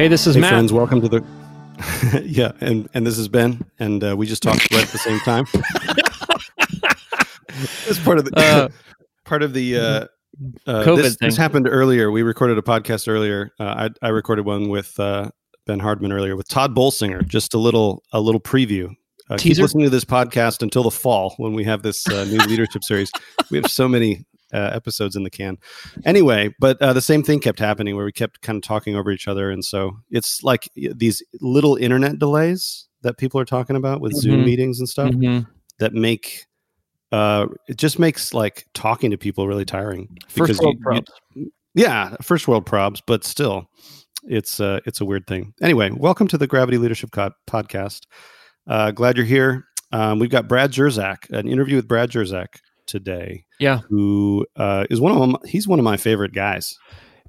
Hey, this is hey, Matt. friends. Welcome to the. yeah, and and this is Ben, and uh, we just talked right at the same time. it's part of the uh, part of the. Uh, uh, COVID this, thing. this happened earlier. We recorded a podcast earlier. Uh, I, I recorded one with uh, Ben Hardman earlier with Tod Bolsinger. Just a little a little preview. Uh, keep listening to this podcast until the fall when we have this uh, new leadership series. We have so many uh, episodes in the can. Anyway, but uh, the same thing kept happening where we kept kind of talking over each other, and so it's like these little internet delays that people are talking about with Zoom Mhm. meetings and stuff Mhm. that make uh it just makes like talking to people really tiring First because world you- you- yeah first world probs but still it's uh it's a weird thing anyway welcome to the gravity leadership Co- podcast uh glad you're here um we've got brad jersak an interview with brad jersak today Yeah, who uh is one of them he's one of my favorite guys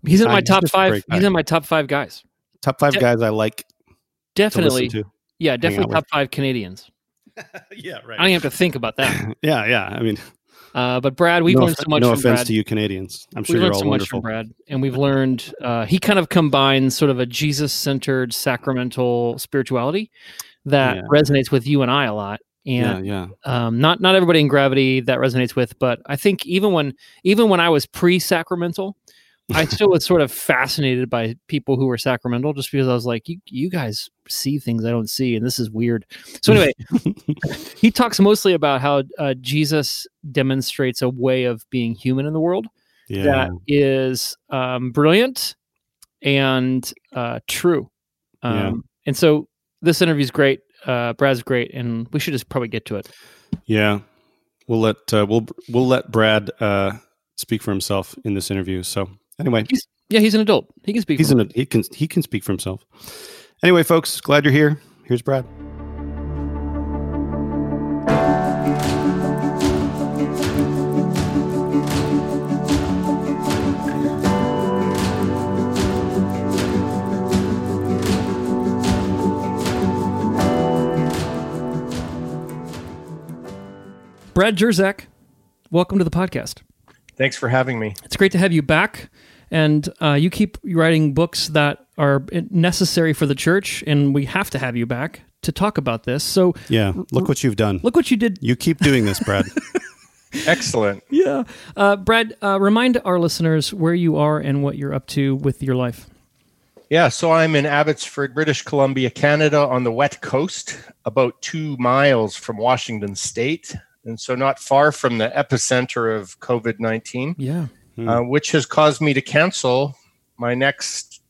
he's in Uh, my he's top five. He's in my top five guys. top five De- guys i like Definitely, to listen yeah, out definitely with. top five Canadians. yeah right I don't have to think about that. yeah yeah i mean Uh, but Brad, we've no, learned so much no from offense Brad. to you canadians i'm We've sure you're learned all so much from Brad, and we've learned uh, he kind of combines sort of a Jesus-centered sacramental spirituality that Yeah. resonates with you and I a lot. And yeah yeah um, not not everybody in gravity that resonates with, but I think even when even when I was pre-sacramental, I still was sort of fascinated by people who were sacramental, just because I was like, you you guys see things I don't see, and this is weird. So anyway, he talks mostly about how uh, Jesus demonstrates a way of being human in the world yeah that is um, brilliant and uh, true. Um. And so this interview is great. Uh, Brad's great, and we should just probably get to it. Yeah, we'll let uh, we'll we'll let Brad uh, speak for himself in this interview. So anyway, He's yeah, he's an adult. He can speak. he's for in he can he can speak for himself. Anyway, folks, glad you're here. Here's Brad. Brad Jersak, welcome to the podcast. Thanks for having me. It's great to have you back. And uh, you keep writing books that are necessary for the church, and we have to have you back to talk about this. So Yeah, look what you've done. look what you did. You keep doing this, Brad. Excellent. Yeah. Uh, Brad, uh, remind our listeners where you are and what you're up to with your life. Yeah, so I'm in Abbotsford, British Columbia, Canada, on the wet coast, about two miles from Washington State, and so not far from the epicenter of COVID 19, Yeah. uh, which has caused me to cancel my next,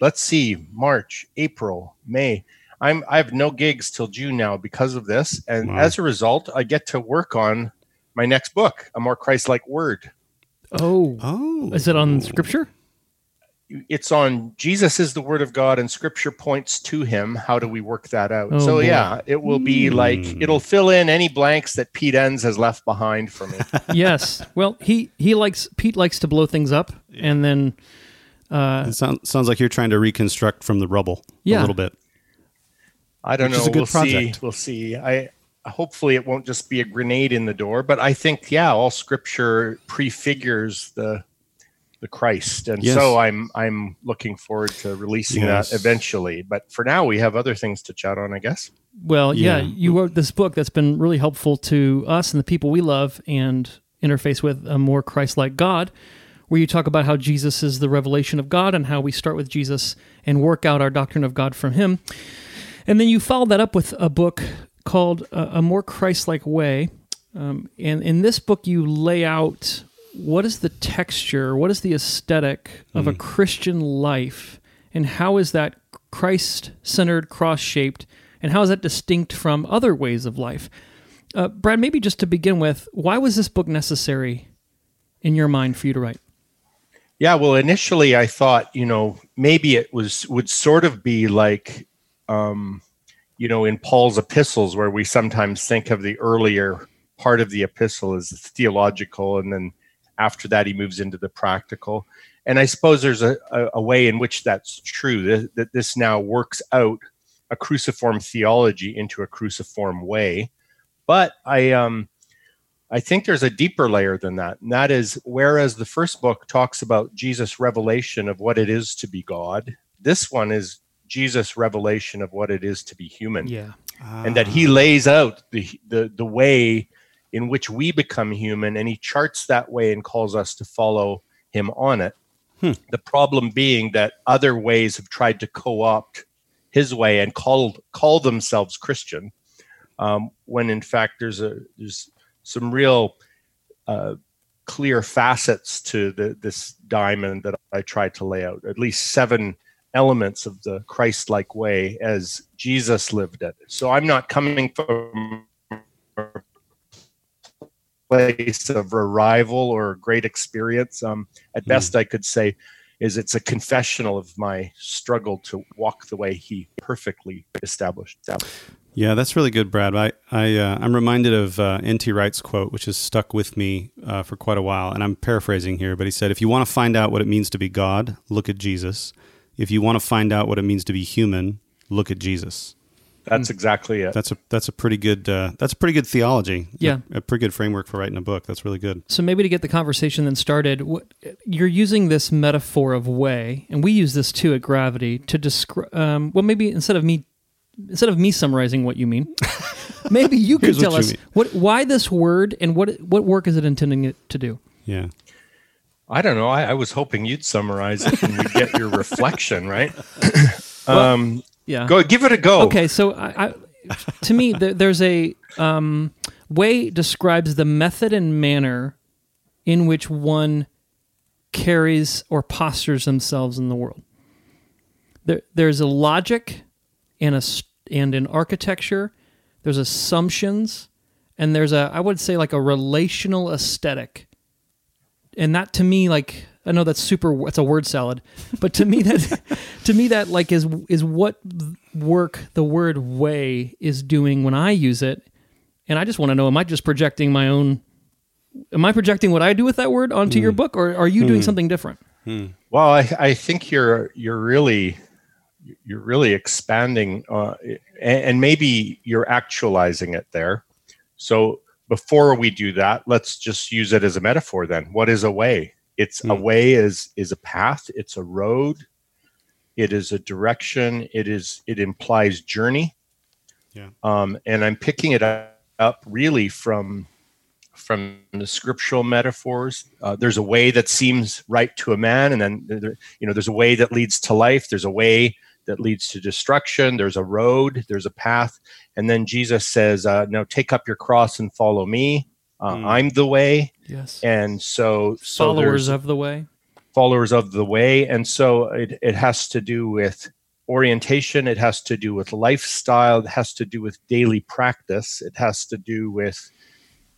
let's see, March, April, May. I'm I have no gigs till June now because of this, and Wow. as a result, I get to work on my next book, a more Christ-like word. Oh. oh, Is it on scripture? It's on Jesus is the word of God and scripture points to him. How do we work that out? Oh, so boy. yeah, it will be like Mm. it'll fill in any blanks that Pete Enns has left behind for me. yes. Well, he he likes Pete likes to blow things up, and then uh, It sound, sounds like you're trying to reconstruct from the rubble Yeah. a little bit. I don't Which know. is a good we'll project. see. We'll see. I hopefully it won't just be a grenade in the door, but I think yeah, all scripture prefigures the the Christ, and Yes. so I'm I'm looking forward to releasing Yes. that eventually. But for now, we have other things to chat on, I guess. well, yeah. Yeah. you wrote this book that's been really helpful to us and the people we love and interface with a more Christ-like God. Where you talk about how Jesus is the revelation of God and how we start with Jesus and work out our doctrine of God from Him. And then you followed that up with a book called uh, A More Christ Like Way. Um, and in this book, you lay out what is the texture, what is the aesthetic of a Christian life, and how is that Christ centered, cross shaped, and how is that distinct from other ways of life? Uh, Brad, maybe just to begin with, why was this book necessary in your mind for you to write? Yeah, well, initially I thought, you know, maybe it was would sort of be like, um, you know, in Paul's epistles, where we sometimes think of the earlier part of the epistle as theological, and then after that he moves into the practical. And I suppose there's a, a, a way in which that's true that, that this now works out a cruciform theology into a cruciform way. But I um, I think there's a deeper layer than that. And that is whereas the first book talks about Jesus' revelation of what it is to be God, this one is Jesus' revelation of what it is to be human. Yeah. And that he lays out the, the the way in which we become human and he charts that way and calls us to follow him on it. The problem being that other ways have tried to co-opt his way and call call themselves Christian, um, when in fact there's a there's some real uh, clear facets to the, this diamond that I tried to lay out. At least seven elements of the Christ-like way as Jesus lived it. So I'm not coming from a place of arrival or great experience. Um, at best, I could say is it's a confessional of my struggle to walk the way He perfectly established. Yeah, that's really good, Brad. I, I uh, I'm reminded of uh, N.T. Wright's quote, which has stuck with me uh, for quite a while, and I'm paraphrasing here, but he said, "If you want to find out what it means to be God, look at Jesus. If you want to find out what it means to be human, look at Jesus." That's exactly it. That's a that's a pretty good uh, that's a pretty good theology. Yeah. a, a pretty good framework for writing a book. That's really good. So maybe to get the conversation then started, what, you're using this metaphor of way, and we use this too at Gravity to describe. Um, well, maybe instead of me, instead of me summarizing what you mean, maybe you could Here's what tell you us mean. what why this word and what what work is it intending it to do? Yeah. I don't know. I, I was hoping you'd summarize it and we get your reflection, right? um, Yeah. go give it a go. Okay, so I, I, to me, there, there's a um, way describes the method and manner in which one carries or postures themselves in the world. There, there's a logic and a and an architecture. There's assumptions, and there's a I would say like a relational aesthetic. And that to me, like I know that's super. It's a word salad, but to me that to me that like is is what work the word way is doing when I use it. And I just want to know: Am I just projecting my own? Am I projecting what I do with that word onto your hmm. book, or are you doing hmm. something different? Hmm. Well, I, I think you're you're really you're really expanding, uh, and maybe you're actualizing it there. So before we do that, let's just use it as a metaphor. Then, what is a way? It's a way is is a path. It's a road. It is a direction. It is it implies journey. Yeah. Um, and I'm picking it up really from from the scriptural metaphors. Uh, there's a way that seems right to a man, and then you know there's a way that leads to life. There's a way that leads to destruction. There's a road. There's a path, and then Jesus says, uh, "Now take up your cross and follow me. Uh, Mm. I'm the way." Yes. And so, so Followers of the way. followers of the way, and so it, it has to do with orientation. It has to do with lifestyle. It has to do with daily practice. It has to do with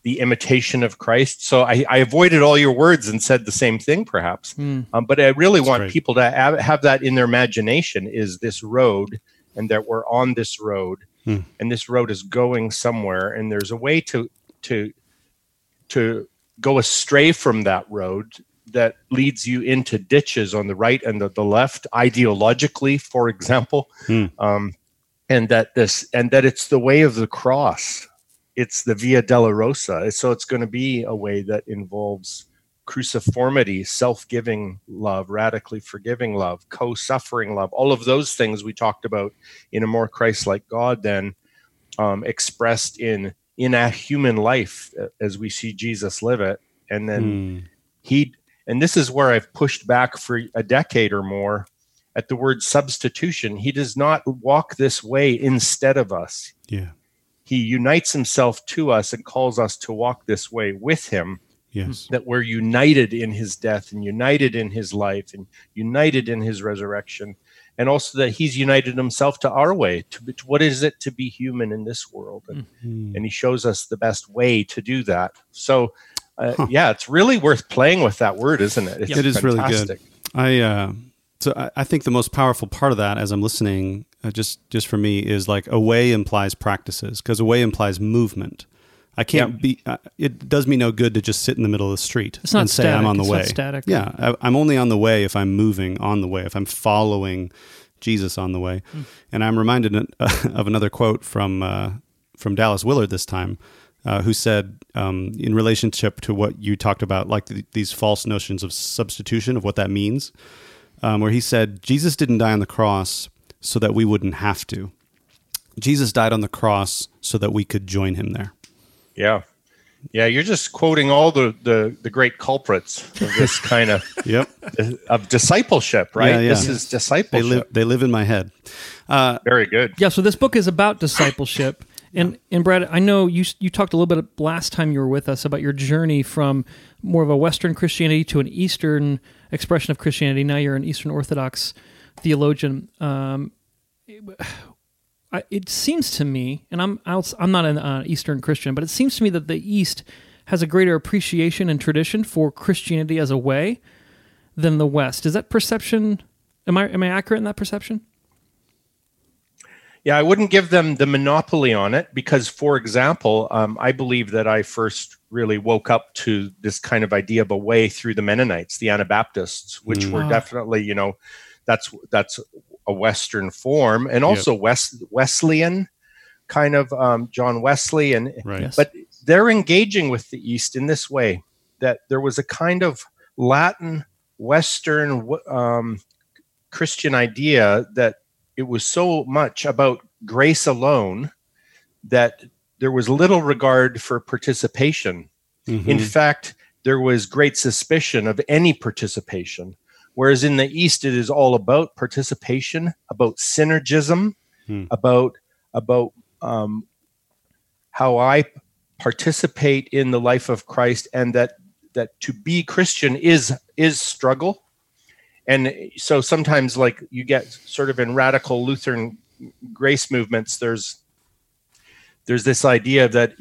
the imitation of Christ. So I, I, avoided all your words and said the same thing, perhaps. Mm. Um, but I really That's want great. people to have, have, that in their imagination: is this road, and that we're on this road, mm. and this road is going somewhere, and there's a way to to to go astray from that road that leads you into ditches on the right and the, the left ideologically for example. Mm. um, and that this and that it's the way of the cross. It's the via dolorosa. So it's going to be a way that involves cruciformity self-giving love radically forgiving love co-suffering love. All of those things we talked about in a more christ-like god then um, expressed in in a human life uh, as we see jesus live it and then mm. he and this is where i've pushed back for a decade or more at the word substitution. He does not walk this way instead of us. Yeah. He unites himself to us and calls us to walk this way with him. Yes. That we're united in his death and united in his life and united in his resurrection. And also that he's united himself to our way. To, to what is it to be human in this world? And, mm-hmm. and he shows us the best way to do that. So, uh, huh. yeah, it's really worth playing with that word, isn't it? It's it is fantastic. really good. I, uh, so I, I, think the most powerful part of that, as I'm listening, uh, just just for me, is like away implies practices because away implies movement. I can't yep. be. Uh, it does me no good to just sit in the middle of the street it's and static. say I'm on the it's way. static. Yeah, I, am only on the way if I'm moving on the way. If I'm following Jesus on the way. Mm. And I'm reminded of another quote from uh, from Dallas Willard this time, uh, who said, um, in relationship to what you talked about, like the, these false notions of substitution of what that means um, where he said, Jesus didn't die on the cross so that we wouldn't have to. Jesus died on the cross so that we could join him there. Yeah. Yeah, you're just quoting all the, the, the great culprits of this kind of yep of discipleship, right? Yeah, yeah. This is discipleship. They live they live in my head. Uh, Very good. Yeah, so this book is about discipleship. And and Brad, I know you you talked a little bit last time you were with us about your journey from more of a Western Christianity to an Eastern expression of Christianity. Now you're an Eastern Orthodox theologian. Um, it, it, seems to me, and I'm I'm not an uh, Eastern Christian, but it seems to me that the East has a greater appreciation and tradition for Christianity as a way than the West. Is that perception? Am I am I accurate in that perception? Yeah, I wouldn't give them the monopoly on it because, for example, um, I believe that I first really woke up to this kind of idea of a way through the Mennonites, the Anabaptists, which mm. were definitely, you know, that's that's a Western form, and also yep. West Wesleyan kind of um, John Wesley, and right. but they're engaging with the East in this way that there was a kind of Latin Western um, Christian idea that it was so much about grace alone that there was little regard for participation. Mm-hmm. In fact, there was great suspicion of any participation. Whereas in the East, it is all about participation, about synergism, hmm. about about um, how I participate in the life of Christ, and that that to be Christian is is struggle. And so sometimes, like you get sort of in radical Lutheran grace movements, there's there's this idea that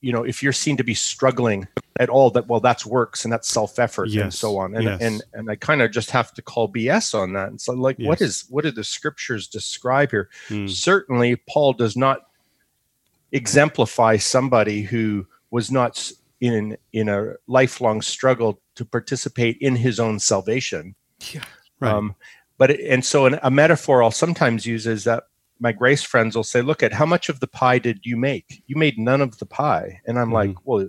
you know if you're seen to be struggling at all that well that's works and that's self-effort yes. and so on and yes. and and i kind of just have to call bs on that and so like yes. what is what do the scriptures describe here mm. certainly paul does not exemplify somebody who was not in in a lifelong struggle to participate in his own salvation yeah right. um but and so an, a metaphor i'll sometimes use is that my grace friends will say, "Look at how much of the pie did you make? You made none of the pie." And I'm mm like, "Well,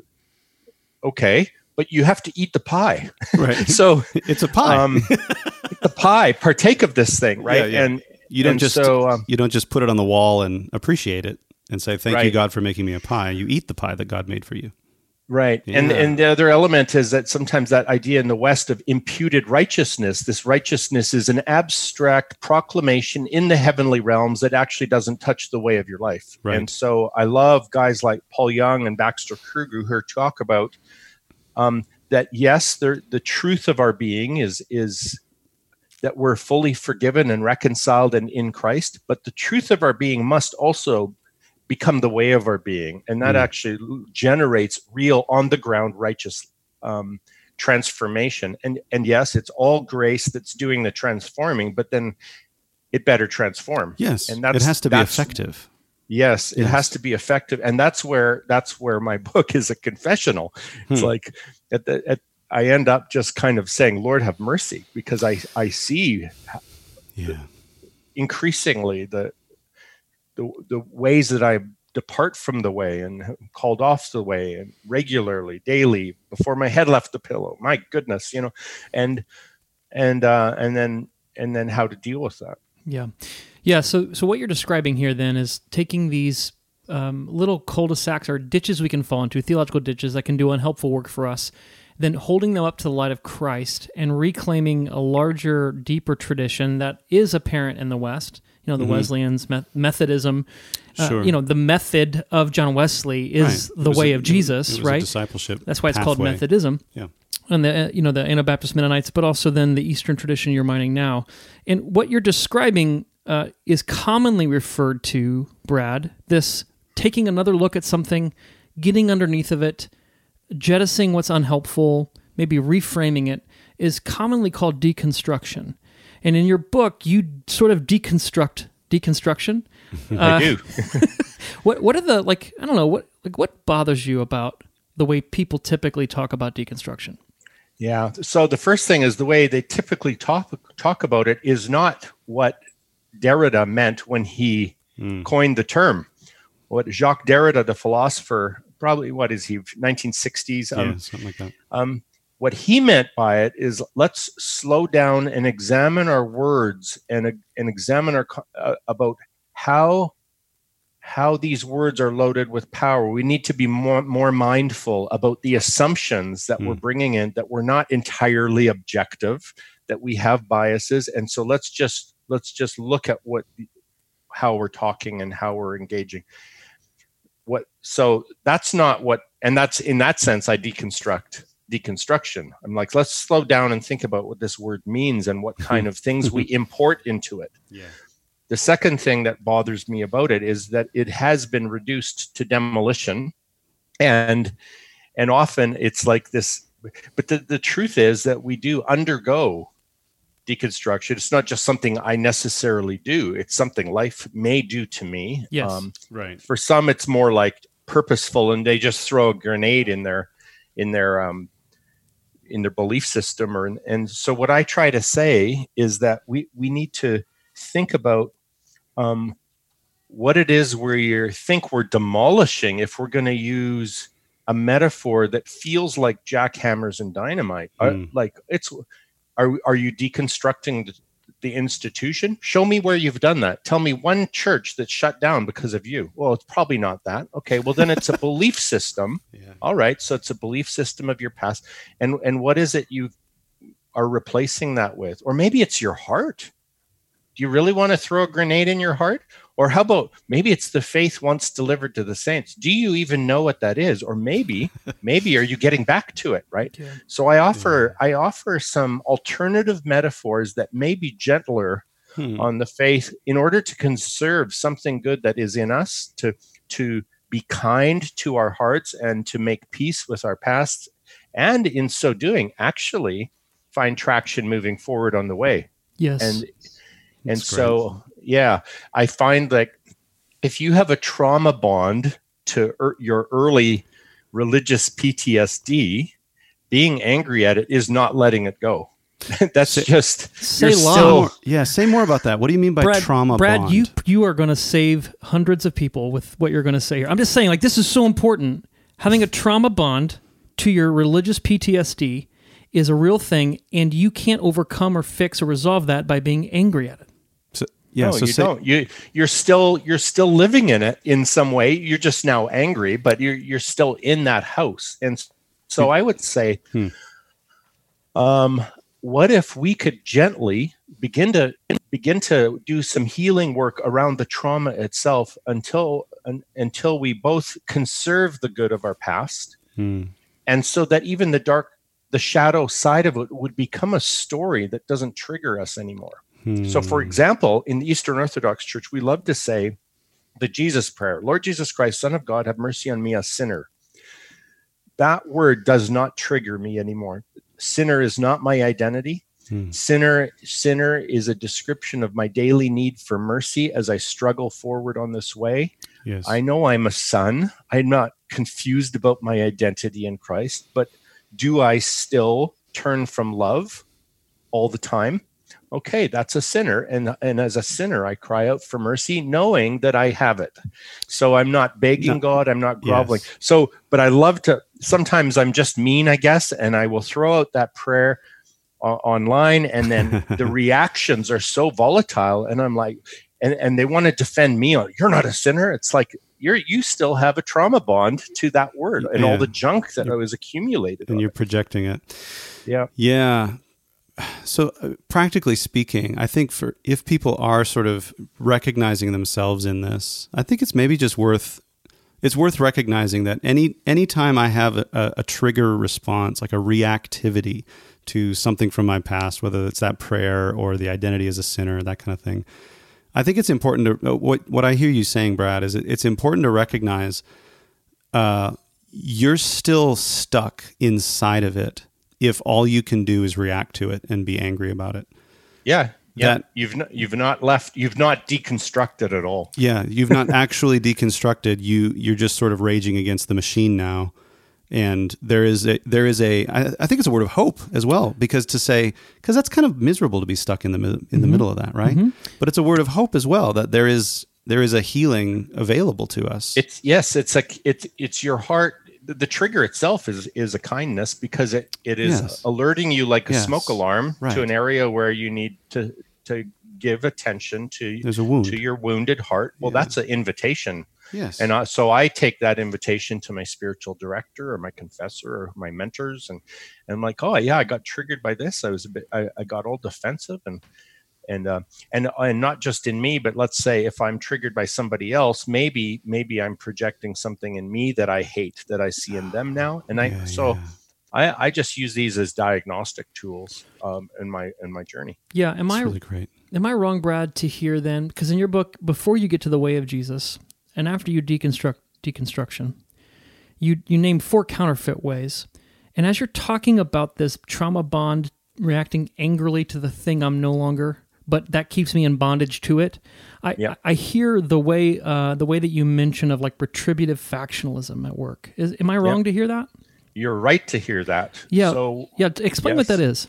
okay, but you have to eat the pie, right? so it's a pie. um, the pie, partake of this thing, right? Yeah, yeah. And you don't and just so, um, you don't just put it on the wall and appreciate it and say, "Thank right. you, God, for making me a pie." You eat the pie that God made for you. Right. Yeah. And and the other element is that sometimes that idea in the West of imputed righteousness, this righteousness is an abstract proclamation in the heavenly realms that actually doesn't touch the way of your life. Right. And so I love guys like Paul Young and Baxter Kruger who talk about um, that yes, the truth of our being is is that we're fully forgiven and reconciled and in Christ, but the truth of our being must also become the way of our being and that Mm. actually generates real on the ground righteous um, transformation and and yes it's all grace that's doing the transforming but then it better transform Yes, And that's, it has to be effective. yes it Yes. has to be effective and that's where that's where my book is a confessional it's Hmm. like at the at, i end up just kind of saying lord have mercy because i i see Yeah. increasingly the the the ways that I depart from the way and called off the way and regularly, daily, before my head left the pillow. My goodness, you know, and and uh, and then and then how to deal with that. Yeah, yeah. So, so what you're describing here then is taking these um, little cul-de-sacs or ditches we can fall into, theological ditches that can do unhelpful work for us, then holding them up to the light of Christ and reclaiming a larger, deeper tradition that is apparent in the West. You know, the Wesleyans, Me- Methodism. Uh, Sure. you know, the method of John Wesley is Right. The way a- of Jesus, right? discipleship. That's why it's called. Methodism Yeah. and the uh, you know the Anabaptist Mennonites, but also then the Eastern tradition you're mining now. And what you're describing uh, is commonly referred to, Brad, this taking another look at something, getting underneath of it, jettisoning what's unhelpful, maybe reframing it, is commonly called deconstruction. And in your book, you sort of deconstruct deconstruction. I do. What what are the like? I don't know what like what bothers you about the way people typically talk about deconstruction. Yeah. So the first thing is the way they typically talk talk about it is not what Derrida meant when he Mm. coined the term. What Jacques Derrida, the philosopher, probably what is he, 1960s? Yeah, Um, something like that. um, what he meant by it is let's slow down and examine our words and, and examine our uh, about how how these words are loaded with power. We need to be more more mindful about the assumptions that we're Mm. bringing in that we're not entirely objective, that we have biases, and so let's just let's just look at what how we're talking and how we're engaging. What so that's not what and that's in that sense I deconstruct deconstruction. I'm like, let's slow down and think about what this word means and what kind of things we import into it. Yeah. The second thing that bothers me about it is that it has been reduced to demolition and and often it's like this but the, the truth is that we do undergo deconstruction. It's not just something I necessarily do. It's something life may do to me. Yes. Right. for some it's more like purposeful and they just throw a grenade in their in their um in their belief system or and so what i try to say is that we we need to think about um what it is we think we're demolishing if we're going to use a metaphor that feels like jackhammers and dynamite Uh, Mm. like it's are are you deconstructing the, institution? Show me where you've done that. Tell me one church that's shut down because of you. Well it's probably not that. Okay well then it's a belief system. Yeah. all right so it's a belief system of your past. And and what is it you are replacing that with? Or maybe it's your heart. Do you really want to throw a grenade in your heart or how about maybe it's the faith once delivered to the saints. Do you even know what that is? Or maybe maybe are you getting back to it right? Yeah. so i offer i offer some alternative metaphors that may be gentler Hmm. on the faith in order to conserve something good that is in us to to be kind to our hearts and to make peace with our past. And in so doing actually find traction moving forward on the way. Yes. and and That's so yeah i find that if you have a trauma bond to er, your early religious ptsd being angry at it is not letting it go that's Say- just Say you're still- More- yeah. Say more about that. What do you mean by Brad, trauma Brad, bond? you you are going to save hundreds of people with what you're going to say here. I'm just saying, like this is so important. Having a trauma bond to your religious PTSD is a real thing, and you can't overcome or fix or resolve that by being angry at it. Yeah. no, so you say, don't. You you're still you're still living in it in some way. You're just now angry, but you're you're still in that house. And so I would say, Hmm. um, what if we could gently begin to begin to do some healing work around the trauma itself until un, until we both conserve the good of our past, Hmm. and so that even the dark the shadow side of it would become a story that doesn't trigger us anymore. So, for Hmm. example, in the Eastern Orthodox Church, we love to say the Jesus prayer Lord Jesus Christ, Son of God, have mercy on me, a sinner. That word does not trigger me anymore. Sinner is not my identity. Hmm. Sinner, sinner is a description of my daily need for mercy as I struggle forward on this way. Yes. I know I'm a son. I'm not confused about my identity in Christ, but do I still turn from love all the time? Okay that's a sinner and and as a sinner i cry out for mercy knowing that i have it so i'm not begging no. god i'm not groveling yes. so but i love to sometimes i'm just mean i guess and i will throw out that prayer uh, online and then the reactions are so volatile and i'm like and, and they want to defend me on you're not a sinner it's like you're you still have a trauma bond to that word and yeah. all the junk that was accumulated and you're it. projecting it yeah yeah so uh, practically speaking i think for if people are sort of recognizing themselves in this i think it's maybe just worth it's worth recognizing that any any time i have a, a trigger response like a reactivity to something from my past whether it's that prayer or the identity as a sinner that kind of thing i think it's important to uh, what what i hear you saying brad is it's important to recognize uh, you're still stuck inside of it if all you can do is react to it and be angry about it. Yeah. Yeah. That, you've not, you've not left you've not deconstructed at all. Yeah, you've not actually deconstructed. You you're just sort of raging against the machine now. And there is a there is a I, I think it's a word of hope as well because to say because that's kind of miserable to be stuck in the in mm-hmm. the middle of that, right? Mm-hmm. But it's a word of hope as well that there is there is a healing available to us. It's yes, it's like it's it's your heart the trigger itself is is a kindness because it it is yes. alerting you like a yes. smoke alarm right. to an area where you need to to give attention to There's a wound. to your wounded heart. Well, yeah. that's an invitation. Yes. And so I take that invitation to my spiritual director or my confessor or my mentors and, and I'm like, oh yeah, I got triggered by this. I was a bit, I, I got all defensive and and uh, and and not just in me but let's say if i'm triggered by somebody else maybe maybe i'm projecting something in me that i hate that i see in them now and i yeah, so yeah. I, I just use these as diagnostic tools um, in my in my journey. Yeah, am That's I really great? Am I wrong, Brad, to hear then? Because in your book, before you get to the way of Jesus, and after you deconstruct deconstruction, you you name four counterfeit ways. And as you're talking about this trauma bond reacting angrily to the thing I'm no longer but that keeps me in bondage to it. I yeah. I hear the way uh, the way that you mention of like retributive factionalism at work. Is am I wrong to hear that? You're right to hear that. Yeah. So yeah, explain yes. what that is.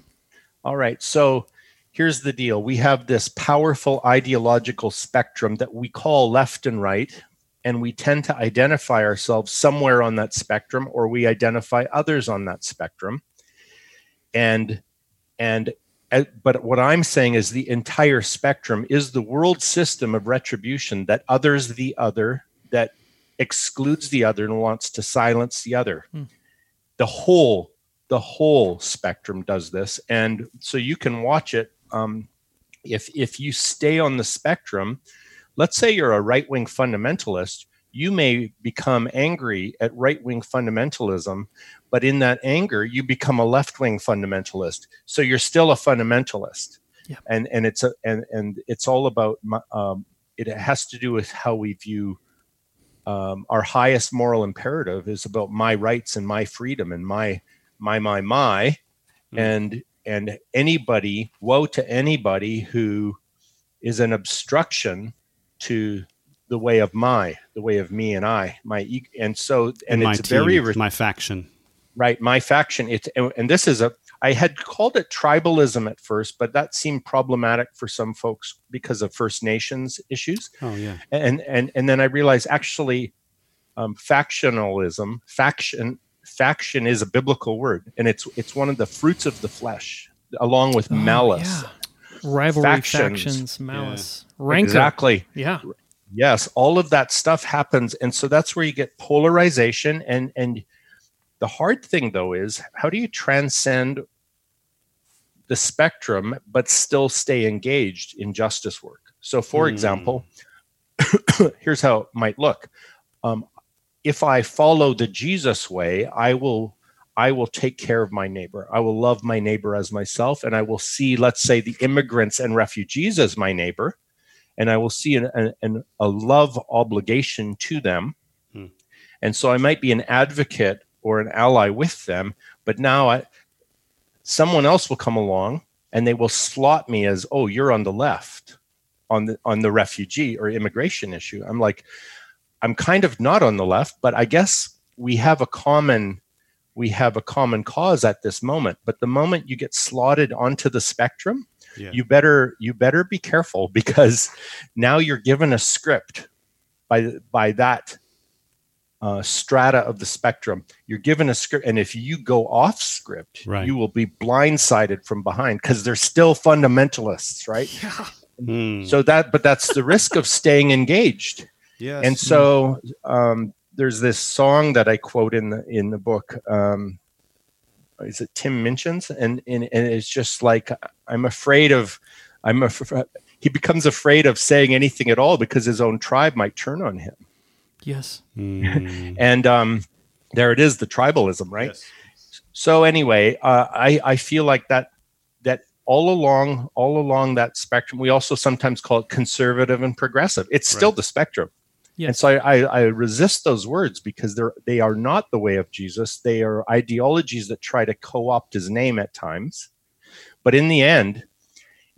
All right. So here's the deal. We have this powerful ideological spectrum that we call left and right, and we tend to identify ourselves somewhere on that spectrum, or we identify others on that spectrum. And and but what I'm saying is the entire spectrum is the world system of retribution that others the other, that excludes the other and wants to silence the other. Hmm. The whole, the whole spectrum does this, and so you can watch it. Um, if if you stay on the spectrum, let's say you're a right wing fundamentalist, you may become angry at right wing fundamentalism, but in that anger, you become a left wing fundamentalist. So you're still a fundamentalist. Yeah. And, and it's a, and, and it's all about, um, it has to do with how we view um, our highest moral imperative is about my rights and my freedom and my, my, my, my, mm. and, and anybody, woe to anybody who is an obstruction to the way of my, the way of me and I, my, and so, and, and it's team, very, my faction right? My faction it's and this is a i had called it tribalism at first but that seemed problematic for some folks because of first nations issues. Oh yeah. And and and then i realized actually um, factionalism faction faction is a biblical word and it's it's one of the fruits of the flesh along with oh, malice. Yeah. rivalry factions, factions malice yeah. rancor. Exactly. Yeah. Yes all of that stuff happens and so that's where you get polarization and and the hard thing, though, is how do you transcend the spectrum but still stay engaged in justice work? So, for mm. example, here's how it might look. Um, if I follow the Jesus way, I will I will take care of my neighbor. I will love my neighbor as myself, and I will see, let's say, the immigrants and refugees as my neighbor. and I will see an, an, a love obligation to them. Hmm. And so I might be an advocate or an ally with them, but now I, someone else will come along and they will slot me as, oh, you're on the left on the on the refugee or immigration issue. I'm like, I'm kind of not on the left, but I guess we have a common we have a common cause at this moment. But the moment you get slotted onto the spectrum, yeah. you better you better be careful because now you're given a script by by that uh, strata of the spectrum. You're given a script, and if you go off script, right. you will be blindsided from behind because they're still fundamentalists, right? Yeah. Mm. So that, but that's the risk of staying engaged. Yes. And so um, there's this song that I quote in the in the book. Um, is it Tim Minchin's? And, and and it's just like I'm afraid of. I'm af- he becomes afraid of saying anything at all because his own tribe might turn on him. Yes. Mm. and um, there it is, the tribalism, right? Yes. So anyway, uh, I I feel like that that all along all along that spectrum, we also sometimes call it conservative and progressive. It's still right. the spectrum. Yes. And so I, I, I, resist those words because they're they are not the way of Jesus. They are ideologies that try to co-opt his name at times. But in the end,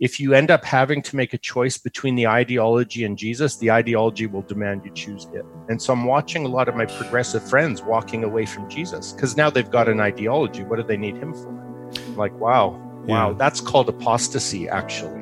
if you end up having to make a choice between the ideology and Jesus, the ideology will demand you choose it. And so I'm watching a lot of my progressive friends walking away from Jesus because now they've got an ideology. What do they need him for? I'm like, wow, wow, yeah. that's called apostasy, actually.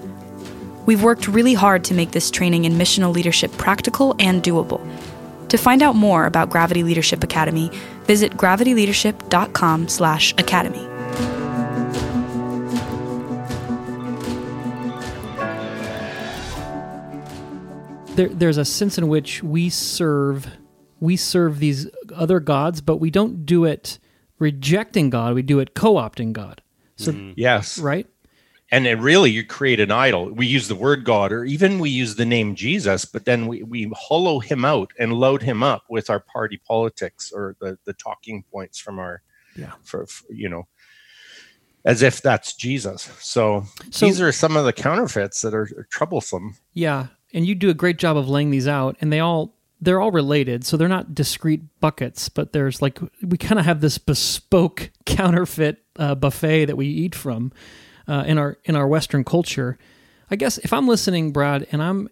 We've worked really hard to make this training in missional leadership practical and doable. To find out more about Gravity Leadership Academy, visit gravityleadership.com/academy. There, there's a sense in which we serve we serve these other gods, but we don't do it rejecting God. We do it co-opting God. So mm. yes, right and then really you create an idol. We use the word god or even we use the name jesus but then we, we hollow him out and load him up with our party politics or the, the talking points from our yeah. for, for you know as if that's jesus. So, so, these are some of the counterfeits that are, are troublesome. Yeah. And you do a great job of laying these out and they all they're all related. So they're not discrete buckets but there's like we kind of have this bespoke counterfeit uh, buffet that we eat from uh, in our in our Western culture. I guess if I'm listening, Brad, and I'm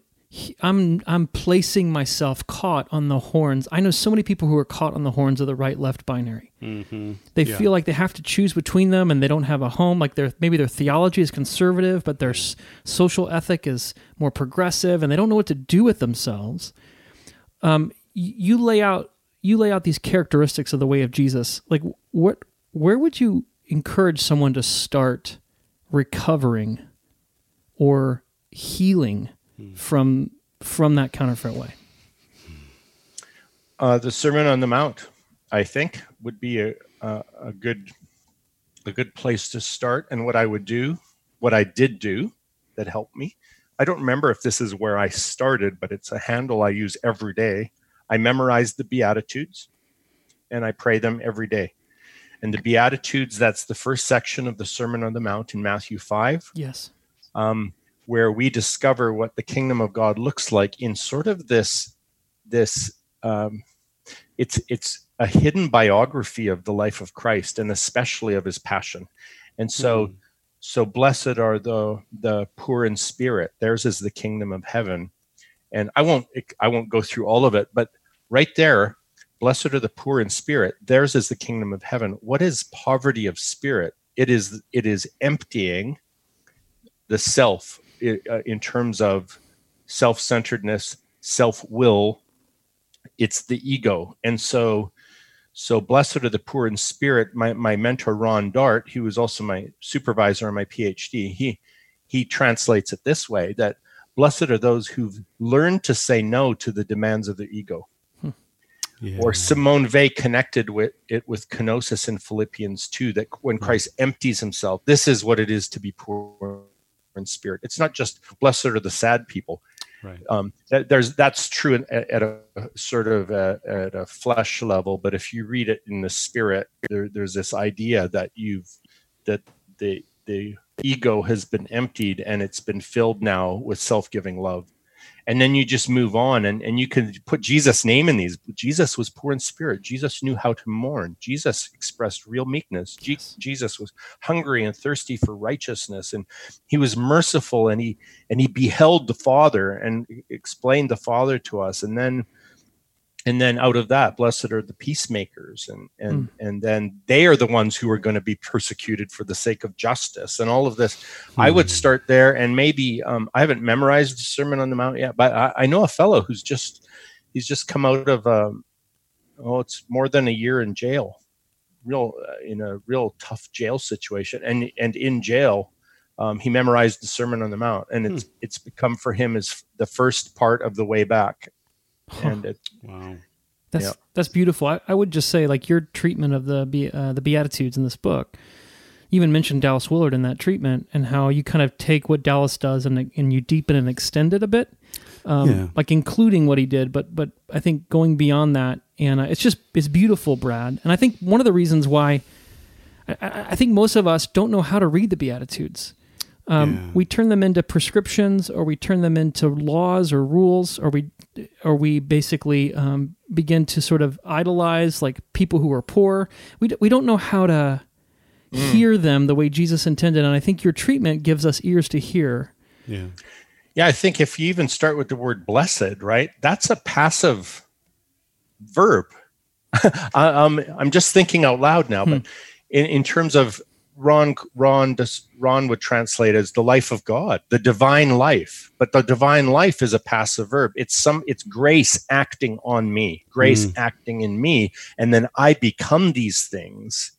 I'm I'm placing myself caught on the horns. I know so many people who are caught on the horns of the right left binary. Mm-hmm. They yeah. feel like they have to choose between them, and they don't have a home. Like their maybe their theology is conservative, but their s- social ethic is more progressive, and they don't know what to do with themselves. Um, you lay out you lay out these characteristics of the way of Jesus. Like what where would you encourage someone to start recovering or healing hmm. from from that counterfeit way? Uh, the Sermon on the Mount, I think, would be a, a, a good a good place to start. And what I would do, what I did do, that helped me. I don't remember if this is where I started, but it's a handle I use every day. I memorize the Beatitudes, and I pray them every day. And the Beatitudes, that's the first section of the Sermon on the Mount in Matthew 5. Yes. Um, where we discover what the kingdom of God looks like in sort of this, this, um, it's, it's a hidden biography of the life of Christ and especially of his passion. And so, mm. so blessed are the, the poor in spirit. Theirs is the kingdom of heaven. And I won't, I won't go through all of it, but right there, Blessed are the poor in spirit. Theirs is the kingdom of heaven. What is poverty of spirit? It is it is emptying the self uh, in terms of self-centeredness, self-will. It's the ego, and so so blessed are the poor in spirit. My my mentor Ron Dart, who was also my supervisor on my PhD, he he translates it this way that blessed are those who've learned to say no to the demands of the ego. Yeah. Or Simone Weil connected with it with kenosis in Philippians 2 that when Christ empties himself, this is what it is to be poor in spirit. It's not just blessed are the sad people. Right. Um, that, there's that's true at, at a sort of a, at a flesh level, but if you read it in the spirit, there, there's this idea that you've that the the ego has been emptied and it's been filled now with self-giving love and then you just move on and, and you can put jesus name in these. Jesus was poor in spirit. Jesus knew how to mourn. Jesus expressed real meekness. Je- jesus was hungry and thirsty for righteousness and he was merciful and he and he beheld the father and explained the father to us. And then and then out of that blessed are the peacemakers and and mm. and then they are the ones who are going to be persecuted for the sake of justice and all of this mm. i would hmm. start there and maybe um, i haven't memorized the sermon on the mount yet but i, I know a fellow who's just he's just come out of um, oh it's more than a year in jail real uh, in a real tough jail situation and and in jail um, he memorized the sermon on the mount and it's hmm. it's become for him as the first part of the way back and it, wow that's yep. that's beautiful I, I, would just say like your treatment of the uh, the beatitudes in this book you even mentioned dallas willard in that treatment and how you kind of take what dallas does and, and you deepen and extend it a bit um, yeah. like including what he did but but i think going beyond that and uh, it's just it's beautiful brad and i think one of the reasons why I, I think most of us don't know how to read the beatitudes um, yeah. We turn them into prescriptions, or we turn them into laws or rules, or we, or we basically um, begin to sort of idolize like people who are poor. We d- we don't know how to mm. hear them the way Jesus intended, and I think your treatment gives us ears to hear. Yeah, yeah. I think if you even start with the word "blessed," right, that's a passive verb. I, am I'm, I'm just thinking out loud now, hmm. but in, in terms of Ron Ron Ron would translate as the life of God, the divine life. But the divine life is a passive verb. It's some it's grace acting on me, grace mm. acting in me, and then I become these things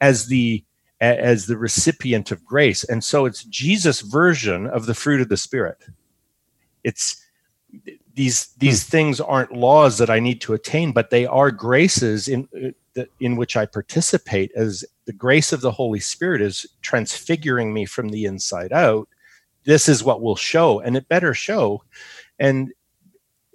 as the as the recipient of grace. And so it's Jesus' version of the fruit of the spirit. It's these these mm. things aren't laws that I need to attain, but they are graces in in which I participate as the grace of the Holy Spirit is transfiguring me from the inside out, this is what will show, and it better show. And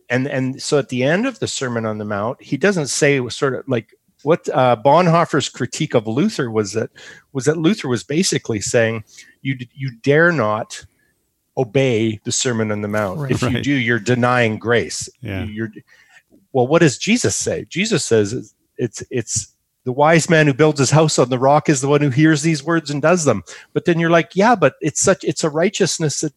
and and so at the end of the Sermon on the Mount, he doesn't say sort of like what uh, Bonhoeffer's critique of Luther was that was that Luther was basically saying you you dare not obey the Sermon on the Mount. Right, if you do, you're denying grace. Yeah. You're well. What does Jesus say? Jesus says it's it's the wise man who builds his house on the rock is the one who hears these words and does them. But then you're like yeah but it's such it's a righteousness that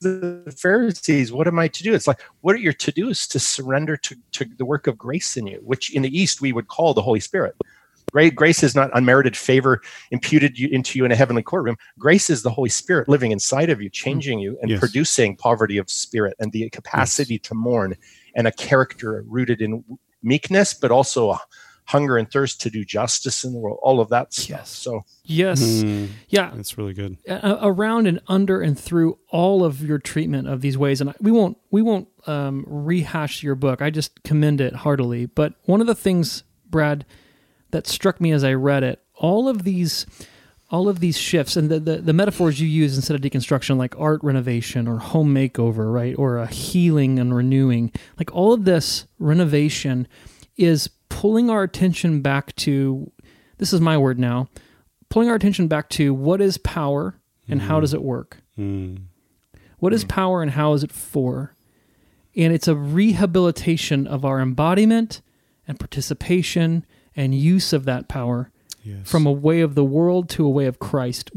the pharisees what am i to do? It's like what are your to do is to surrender to, to the work of grace in you which in the east we would call the holy spirit Grace is not unmerited favor imputed into you in a heavenly courtroom. Grace is the Holy Spirit living inside of you, changing you, and yes. producing poverty of spirit and the capacity yes. to mourn and a character rooted in meekness, but also a hunger and thirst to do justice in the world, all of that stuff. Yes. So, yes. Mm, yeah. That's really good. around and under and through all of your treatment of these ways. And we won't, we won't um, rehash your book. I just commend it heartily. But one of the things, Brad, that struck me as I read it, all of these all of these shifts and the, the, the, metaphors you use instead of deconstruction like art renovation or home makeover right or a healing and renewing like all of this renovation is pulling our attention back to this is my word now pulling our attention back to what is power and mm. how does it work mm. what is power and how is it for and it's a rehabilitation of our embodiment and participation and use of that power yes. from a way of the world to a way of Christ.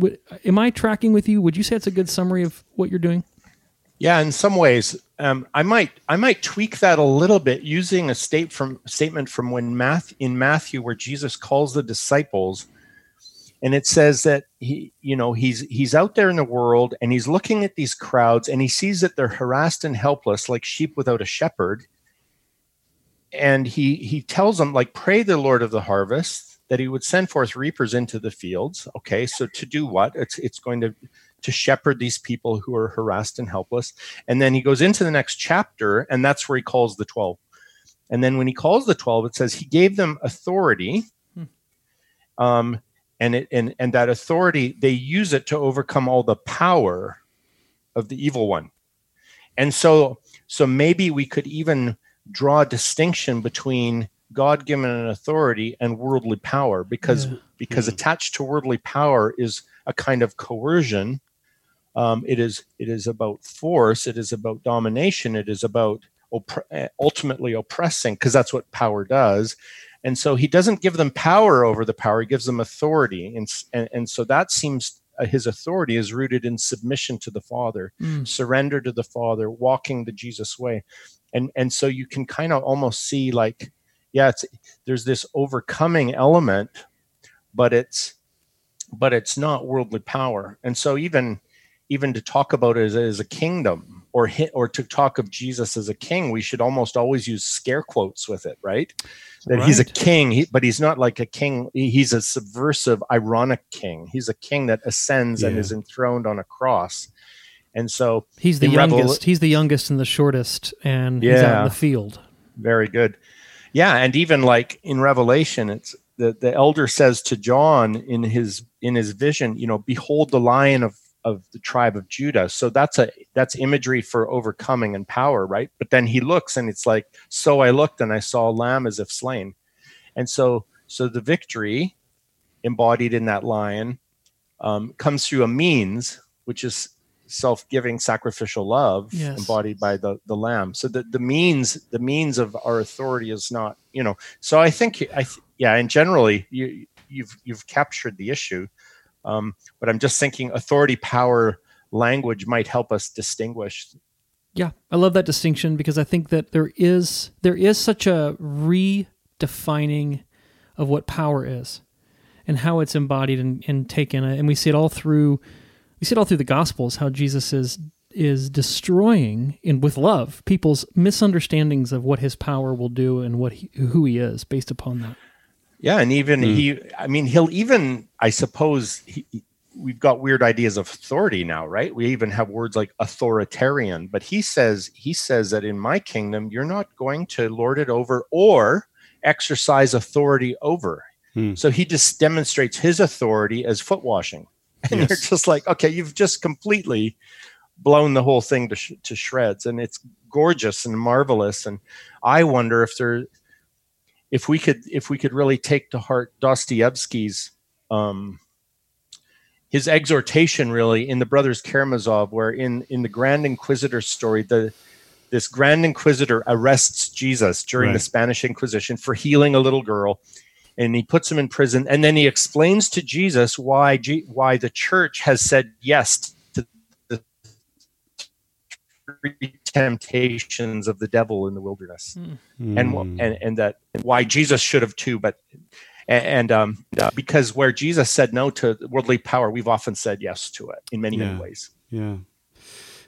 am I tracking with you? Would you say it's a good summary of what you're doing? Yeah, in some ways, um, I might I might tweak that a little bit using a state from statement from when Math in Matthew where Jesus calls the disciples, and it says that he you know he's he's out there in the world and he's looking at these crowds and he sees that they're harassed and helpless like sheep without a shepherd, and he he tells them like pray the Lord of the harvest that he would send forth reapers into the fields. Okay, so to do what? It's it's going to to shepherd these people who are harassed and helpless. And then he goes into the next chapter, and that's where he calls the 12. And then when he calls the 12, it says he gave them authority. Hmm. Um, and it and and that authority they use it to overcome all the power of the evil one. And so so maybe we could even draw a distinction between God given authority and worldly power because yeah. because mm-hmm. attached to worldly power is a kind of coercion um, it is it is about force. It is about domination. It is about opp- ultimately oppressing because that's what power does. And so he doesn't give them power over the power. He gives them authority. And and, and so that seems uh, his authority is rooted in submission to the Father, mm. surrender to the Father, walking the Jesus way. And and so you can kind of almost see like, yeah, it's there's this overcoming element, but it's but it's not worldly power. And so even even to talk about it as, as a kingdom or hit, or to talk of Jesus as a king, we should almost always use scare quotes with it, right? That right. he's a king, he, but he's not like a king. He's a subversive, ironic king. He's a king that ascends yeah. and is enthroned on a cross. And so he's the youngest. he's the youngest and the shortest, and yeah, he's out in the field. Very good. Yeah, and even like in Revelation, it's the the elder says to John in his in his vision, you know, behold the lion of of the tribe of Judah. So that's a that's imagery for overcoming and power, right? But then he looks and it's like, so I looked and I saw a lamb as if slain. And so so the victory embodied in that lion um, comes through a means, which is self-giving sacrificial love yes. embodied by the the lamb so the the means the means of our authority is not you know so i think i yeah and generally you you've you've captured the issue um, but I'm just thinking authority, power, language might help us distinguish. Yeah, I love that distinction because I think that there is there is such a redefining of what power is and how it's embodied and, and taken, and we see it all through we see it all through the Gospels how Jesus is is destroying in with love people's misunderstandings of what his power will do and what he, who he is based upon that. Yeah, and even mm. he, I mean, he'll even, I suppose, he, we've got weird ideas of authority now, right? We even have words like authoritarian, but he says he says that in my kingdom, you're not going to lord it over or exercise authority over. Mm. So he just demonstrates his authority as foot washing, and yes. you're just like, okay, you've just completely blown the whole thing to sh- to shreds, and it's gorgeous and marvelous. And I wonder if there if we could if we could really take to heart Dostoevsky's um, his exhortation really in the brothers Karamazov, where in in the Grand Inquisitor story, the this Grand Inquisitor arrests Jesus during right. the Spanish Inquisition for healing a little girl, and he puts him in prison, and then he explains to Jesus why G- why the Church has said yes to three temptations of the devil in the wilderness, mm. and and and that why Jesus should have too, but and um, because where Jesus said no to worldly power, we've often said yes to it in many yeah. many ways. Yeah,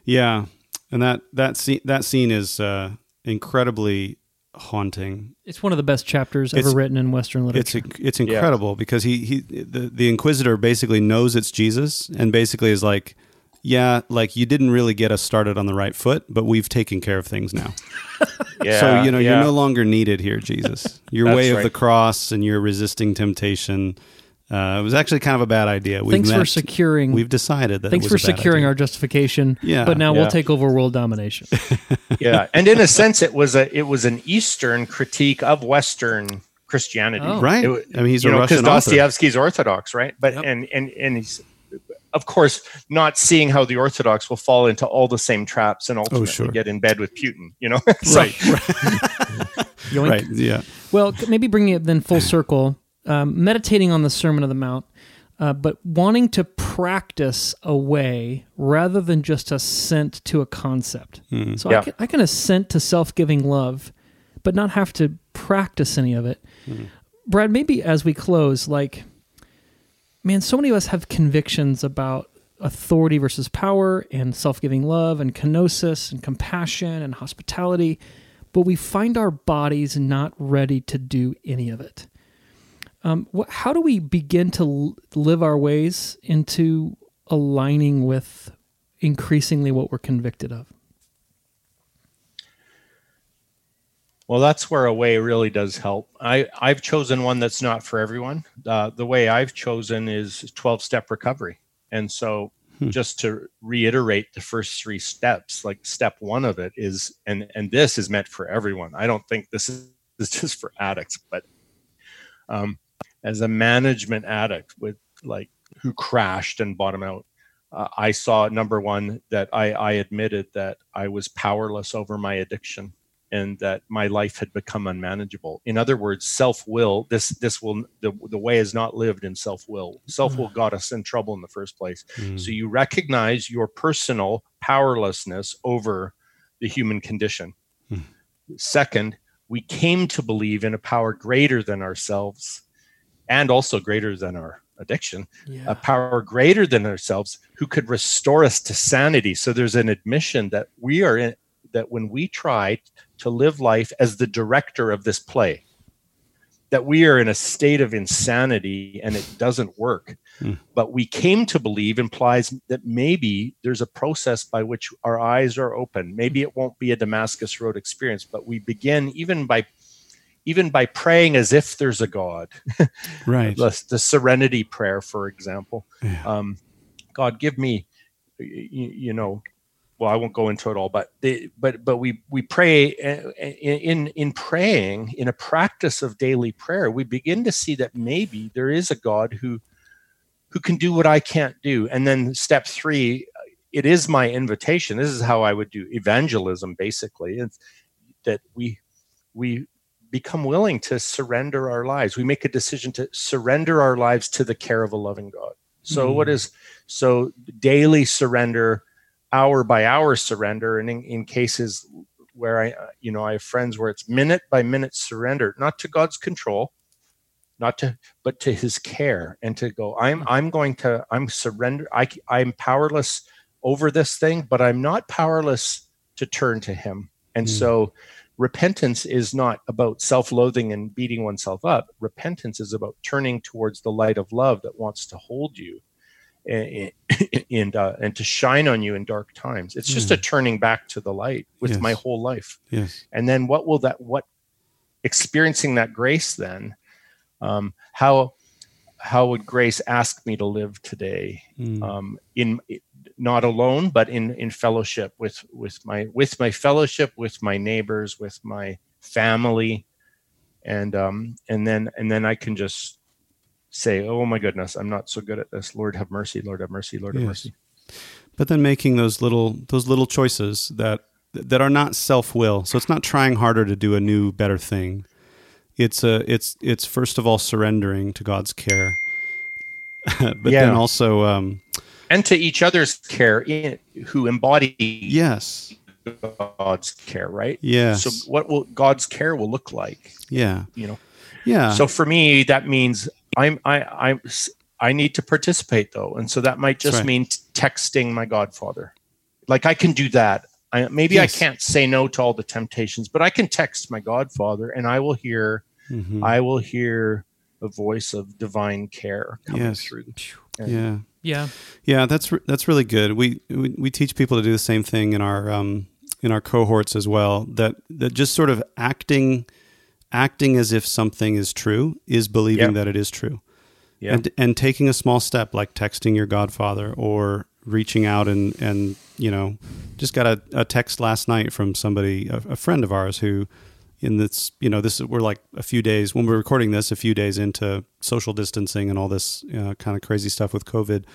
yeah, and that that scene that scene is uh, incredibly haunting. It's one of the best chapters ever written in Western literature. It's it's incredible yeah. because he he the, the Inquisitor basically knows it's Jesus and basically is like yeah, like you didn't really get us started on the right foot, but we've taken care of things now. yeah, so you know yeah. you're no longer needed here, Jesus. Your way of right. the cross and your resisting temptation. Uh, it was actually kind of a bad idea. We've thanks met, for securing. We've decided that. Thanks for securing idea. our justification. Yeah, but now yeah. we'll take over world domination. yeah, and in a sense, it was a it was an Eastern critique of Western Christianity. Oh. Right. It, I mean, he's a know, Russian Dostoevsky's Orthodox, right? But yep. and and and he's of course, not seeing how the Orthodox will fall into all the same traps and oh, ultimately oh, sure. get in bed with Putin, you know? so, right. Right. right. Yeah. Well, maybe bringing it then full circle, um, meditating on the Sermon of the Mount, uh, but wanting to practice a way rather than just assent to a concept. Mm. So yeah. I, can, I can assent to self giving love, but not have to practice any of it. Mm. Brad, maybe as we close, like, man, so many of us have convictions about authority versus power and self giving love and kenosis and compassion and hospitality, but we find our bodies not ready to do any of it. Um, wh- how do we begin to l- live our ways into aligning with increasingly what we're convicted of? Well, that's where a way really does help. I, I've chosen one that's not for everyone. Uh, the way I've chosen is 12 step recovery. And so, Hmm. just to reiterate the first three steps, like step one of it is, and, and this is meant for everyone. I don't think this is, this is just for addicts, but um, as a management addict with like who crashed and bottom out, uh, I saw number one that I, I admitted that I was powerless over my addiction and that my life had become unmanageable. In other words, self-will. This this will the, the way is not lived in self-will. Self-will got us in trouble in the first place. Mm. So you recognize your personal powerlessness over the human condition. Hmm. Second, we came to believe in a power greater than ourselves and also greater than our addiction, Yeah. a power greater than ourselves who could restore us to sanity. So there's an admission that we are in that when we try to live life as the director of this play, that we are in a state of insanity and it doesn't work. Hmm. But we came to believe implies that maybe there's a process by which our eyes are open. Maybe it won't be a Damascus Road experience, but we begin even by even by praying as if there's a God. Right. the, the serenity prayer, for example. Yeah. Um, God, give me, you, you know, well, I won't go into it all, but the, but but we we pray uh, in in in praying in a practice of daily prayer, we begin to see that maybe there is a God who who can do what I can't do. And then step three, it is my invitation. This is how I would do evangelism, basically. It's that we we become willing to surrender our lives. We make a decision to surrender our lives to the care of a loving God. So what is so daily surrender, hour by hour surrender, and in, in cases where I, you know, I have friends where it's minute by minute surrender, not to God's control, not to, but to His care, and to go. I'm I'm going to I'm surrender. I I'm powerless over this thing, but I'm not powerless to turn to Him. And Mm. so repentance is not about self-loathing and beating oneself up repentance is about turning towards the light of love that wants to hold you and and, uh, and to shine on you in dark times it's just a turning back to the light with Yes. my whole life Yes. and then what will that what experiencing that grace then um, how how would grace ask me to live today Mm. um, in not alone but in in fellowship with with my with my fellowship with my neighbors with my family. And um and then and then i can just say oh my goodness i'm not so good at this. Lord have mercy lord have mercy lord have Yes. mercy. But then making those little those little choices that that are not self-will. So it's not trying harder to do a new better thing. It's a it's it's first of all surrendering to god's care. But Yeah. then also um and to each other's care in, who embody yes. God's care right? Yeah. so what will god's care will look like yeah. you know? Yeah. So for me that means i'm i i'm i need to participate though. And so that might just right. mean texting my godfather. Like i can do that. I, maybe Yes. i can't say no to all the temptations but i can text my godfather and i will hear Mhm. i will hear a voice of divine care coming Yes. through yeah Yeah. Yeah, that's re- that's really good. We, we we teach people to do the same thing in our um, in our cohorts as well. That that just sort of acting acting as if something is true is believing Yeah. that it is true, yeah and and taking a small step like texting your godfather or reaching out and and you know just got a, a text last night from somebody a, a friend of ours who in this you know this is we're like a few days when we're recording this a few days into social distancing and all this uh, kind of crazy stuff with covid.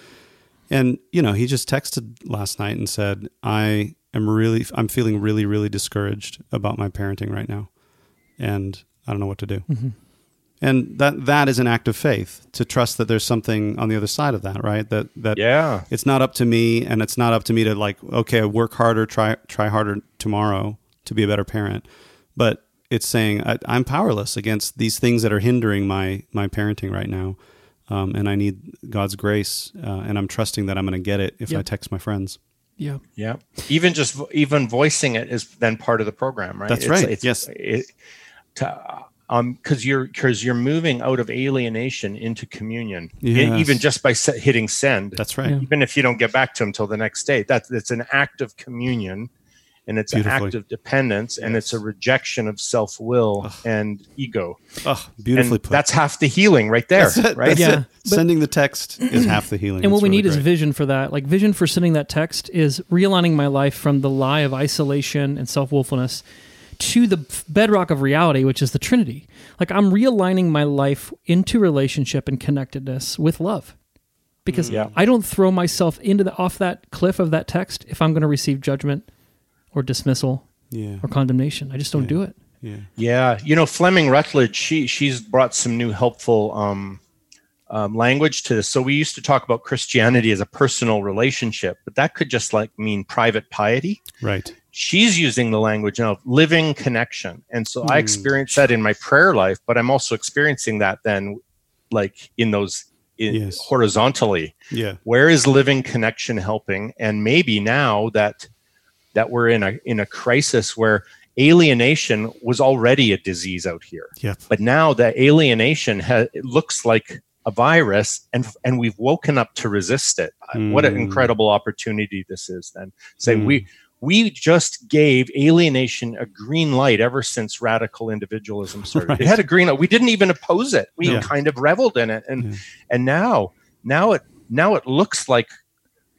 And you know he just texted last night and said i am really i'm feeling really really discouraged about my parenting right now and i don't know what to do. And that that is an act of faith to trust that there's something on the other side of that right? That that yeah. it's not up to me and it's not up to me to like okay work harder try try harder tomorrow to be a better parent. But it's saying I, i'm powerless against these things that are hindering my my parenting right now um, and i need god's grace uh, and i'm trusting that i'm going to get it if i text my friends Yeah. Yeah. Even just even voicing it is then part of the program, right? That's right. Yes. It, to, um because you're because you're moving out of alienation into communion Yes. even just by se- hitting send That's right. Yeah. even if you don't get back to him till the next day that's it's an act of communion and it's an act of dependence and it's a rejection of self-will and ego Oh, beautifully and put. that's half the healing right there That's it. right That's Yeah, it. but- Sending the text is half the healing. And what It's we really need is vision for that. Like vision for sending that text is realigning my life from the lie of isolation and self willfulness to the bedrock of reality, which is the Trinity. Like I'm realigning my life into relationship and connectedness with love. Because mm. Yeah. I don't throw myself into the off that cliff of that text if I'm going to receive judgment or dismissal Yeah. or condemnation. I just don't do it. Yeah. Yeah, you know Fleming Rutledge. She she's brought some new helpful um, um, language to this. So we used to talk about Christianity as a personal relationship, but that could just like mean private piety. Right. She's using the language now of living connection, and so I Hmm. experience that in my prayer life. But I'm also experiencing that then, like in those in, Yes. horizontally Yeah. where is living connection helping and maybe now that that we're in a in a crisis where alienation was already a disease out here Yep. but now that alienation ha- it looks like a virus and and we've woken up to resist it what an Mm. incredible opportunity this is then say Mm. we we just gave alienation a green light ever since radical individualism started. Right. It had a green light. We didn't even oppose it. We Yeah. kind of reveled in it. And Yeah. and now now it now it looks like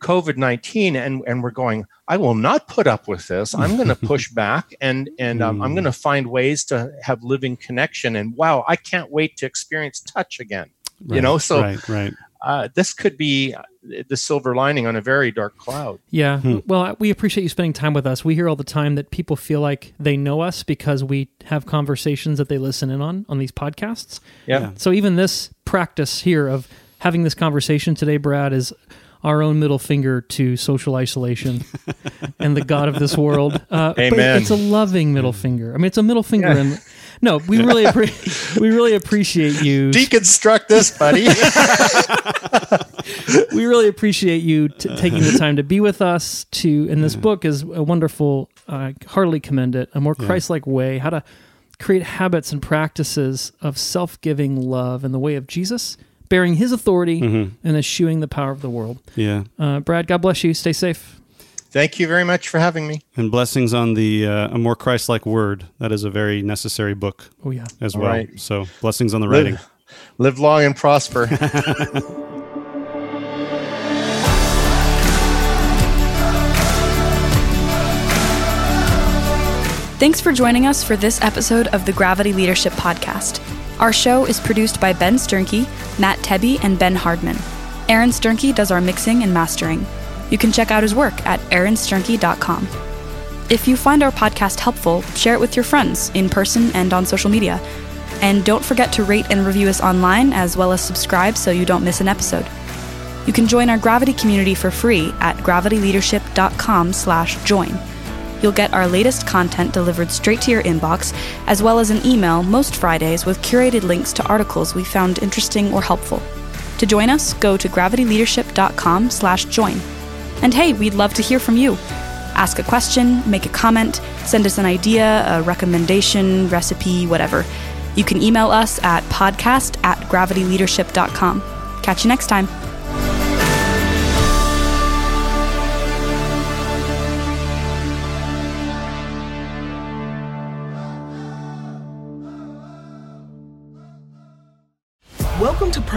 COVID nineteen, and and we're going. I will not put up with this. I'm going to push back, and and um, I'm going to find ways to have living connection. And wow, I can't wait to experience touch again. You know, so right. Right. uh, this could be uh, the silver lining on a very dark cloud. Yeah. Hmm. Well, we appreciate you spending time with us. We hear all the time that people feel like they know us because we have conversations that they listen in on on these podcasts. Yeah. Yeah. So even this practice here of having this conversation today, Brad, is our own middle finger to social isolation and the God of this world. Uh, but Amen. it's a loving middle finger. I mean, it's a middle finger, and no, we really appre- we really appreciate you. Deconstruct this, buddy. we really appreciate you t- taking the time to be with us. To and this book is a wonderful. I heartily commend it. A more Christ-like way how to create habits and practices of self-giving love in the way of Jesus, bearing His authority and eschewing the power of the world. Yeah. Uh, Brad, God bless you. Stay safe. Thank you very much for having me. And blessings on the uh, a more Christ-like word. That is a very necessary book Oh yeah. as All well. right. So blessings on the writing. Live, live long and prosper. Thanks for joining us for this episode of the Gravity Leadership Podcast. Our show is produced by Ben Sternke, Matt Tebbe, and Ben Hardman. Aaron Sternke does our mixing and mastering. You can check out his work at aaronsternke.com. If you find our podcast helpful, share it with your friends in person and on social media. And don't forget to rate and review us online as well as subscribe so you don't miss an episode. You can join our Gravity community for free at gravityleadership.com/join. You'll get our latest content delivered straight to your inbox, as well as an email most Fridays with curated links to articles we found interesting or helpful. To join us, go to gravityleadership.com/join. And hey, we'd love to hear from you. Ask a question, make a comment, send us an idea, a recommendation, recipe, whatever. You can email us at podcast at gravityleadership.com. Catch you next time.